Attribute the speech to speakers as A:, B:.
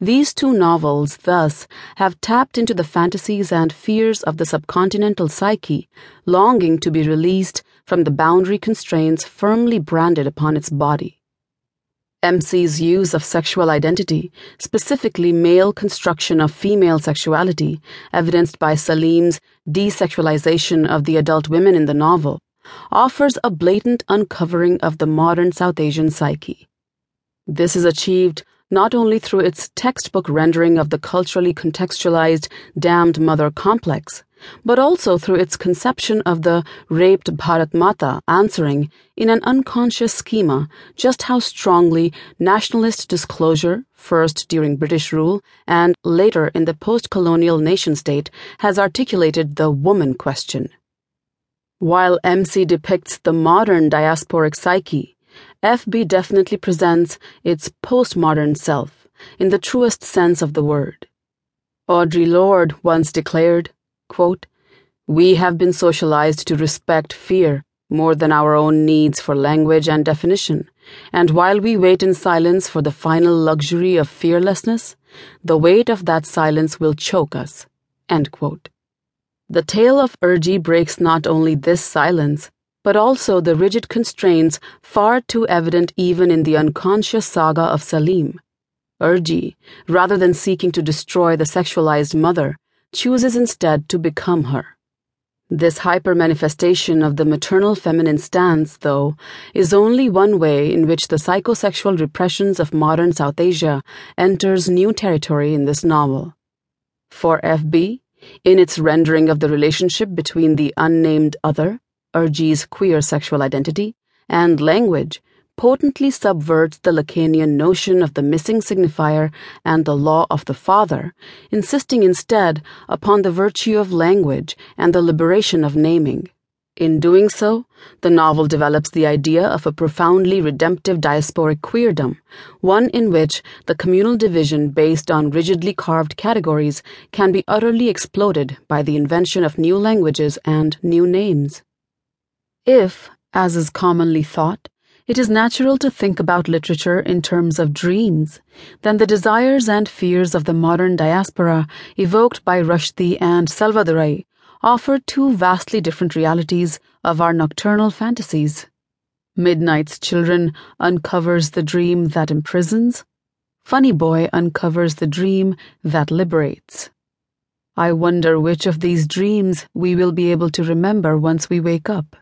A: These two novels, thus, have tapped into the fantasies and fears of the subcontinental psyche, longing to be released from the boundary constraints firmly branded upon its body. MC's use of sexual identity, specifically male construction of female sexuality, evidenced by Saleem's desexualization of the adult women in the novel, offers a blatant uncovering of the modern South Asian psyche. This is achieved not only through its textbook rendering of the culturally contextualized damned mother complex, but also through its conception of the raped Bharat Mata answering, in an unconscious schema, just how strongly nationalist disclosure, first during British rule and later in the post colonial nation state, has articulated the woman question. While MC depicts the modern diasporic psyche, FB definitely presents its postmodern self in the truest sense of the word. Audre Lorde once declared, quote, We have been socialized to respect fear more than our own needs for language and definition, and while we wait in silence for the final luxury of fearlessness, the weight of that silence will choke us. End quote. The tale of Arjie breaks not only this silence, but also the rigid constraints far too evident even in the unconscious saga of Saleem. Arjie, rather than seeking to destroy the sexualized mother, chooses instead to become her. This hyper manifestation of the maternal feminine stance, though, is only one way in which the psychosexual repressions of modern South Asia enters new territory in this novel. For FB, in its rendering of the relationship between the unnamed other Arjie's queer sexual identity, and language potently subverts the Lacanian notion of the missing signifier and the law of the father, insisting instead upon the virtue of language and the liberation of naming. In doing so, the novel develops the idea of a profoundly redemptive diasporic queerdom, one in which the communal division based on rigidly carved categories can be utterly exploded by the invention of new languages and new names. If, as is commonly thought, it is natural to think about literature in terms of dreams, then the desires and fears of the modern diaspora evoked by Rushdie and Selvadurai offer two vastly different realities of our nocturnal fantasies. Midnight's Children uncovers the dream that imprisons. Funny Boy uncovers the dream that liberates. I wonder which of these dreams we will be able to remember once we wake up.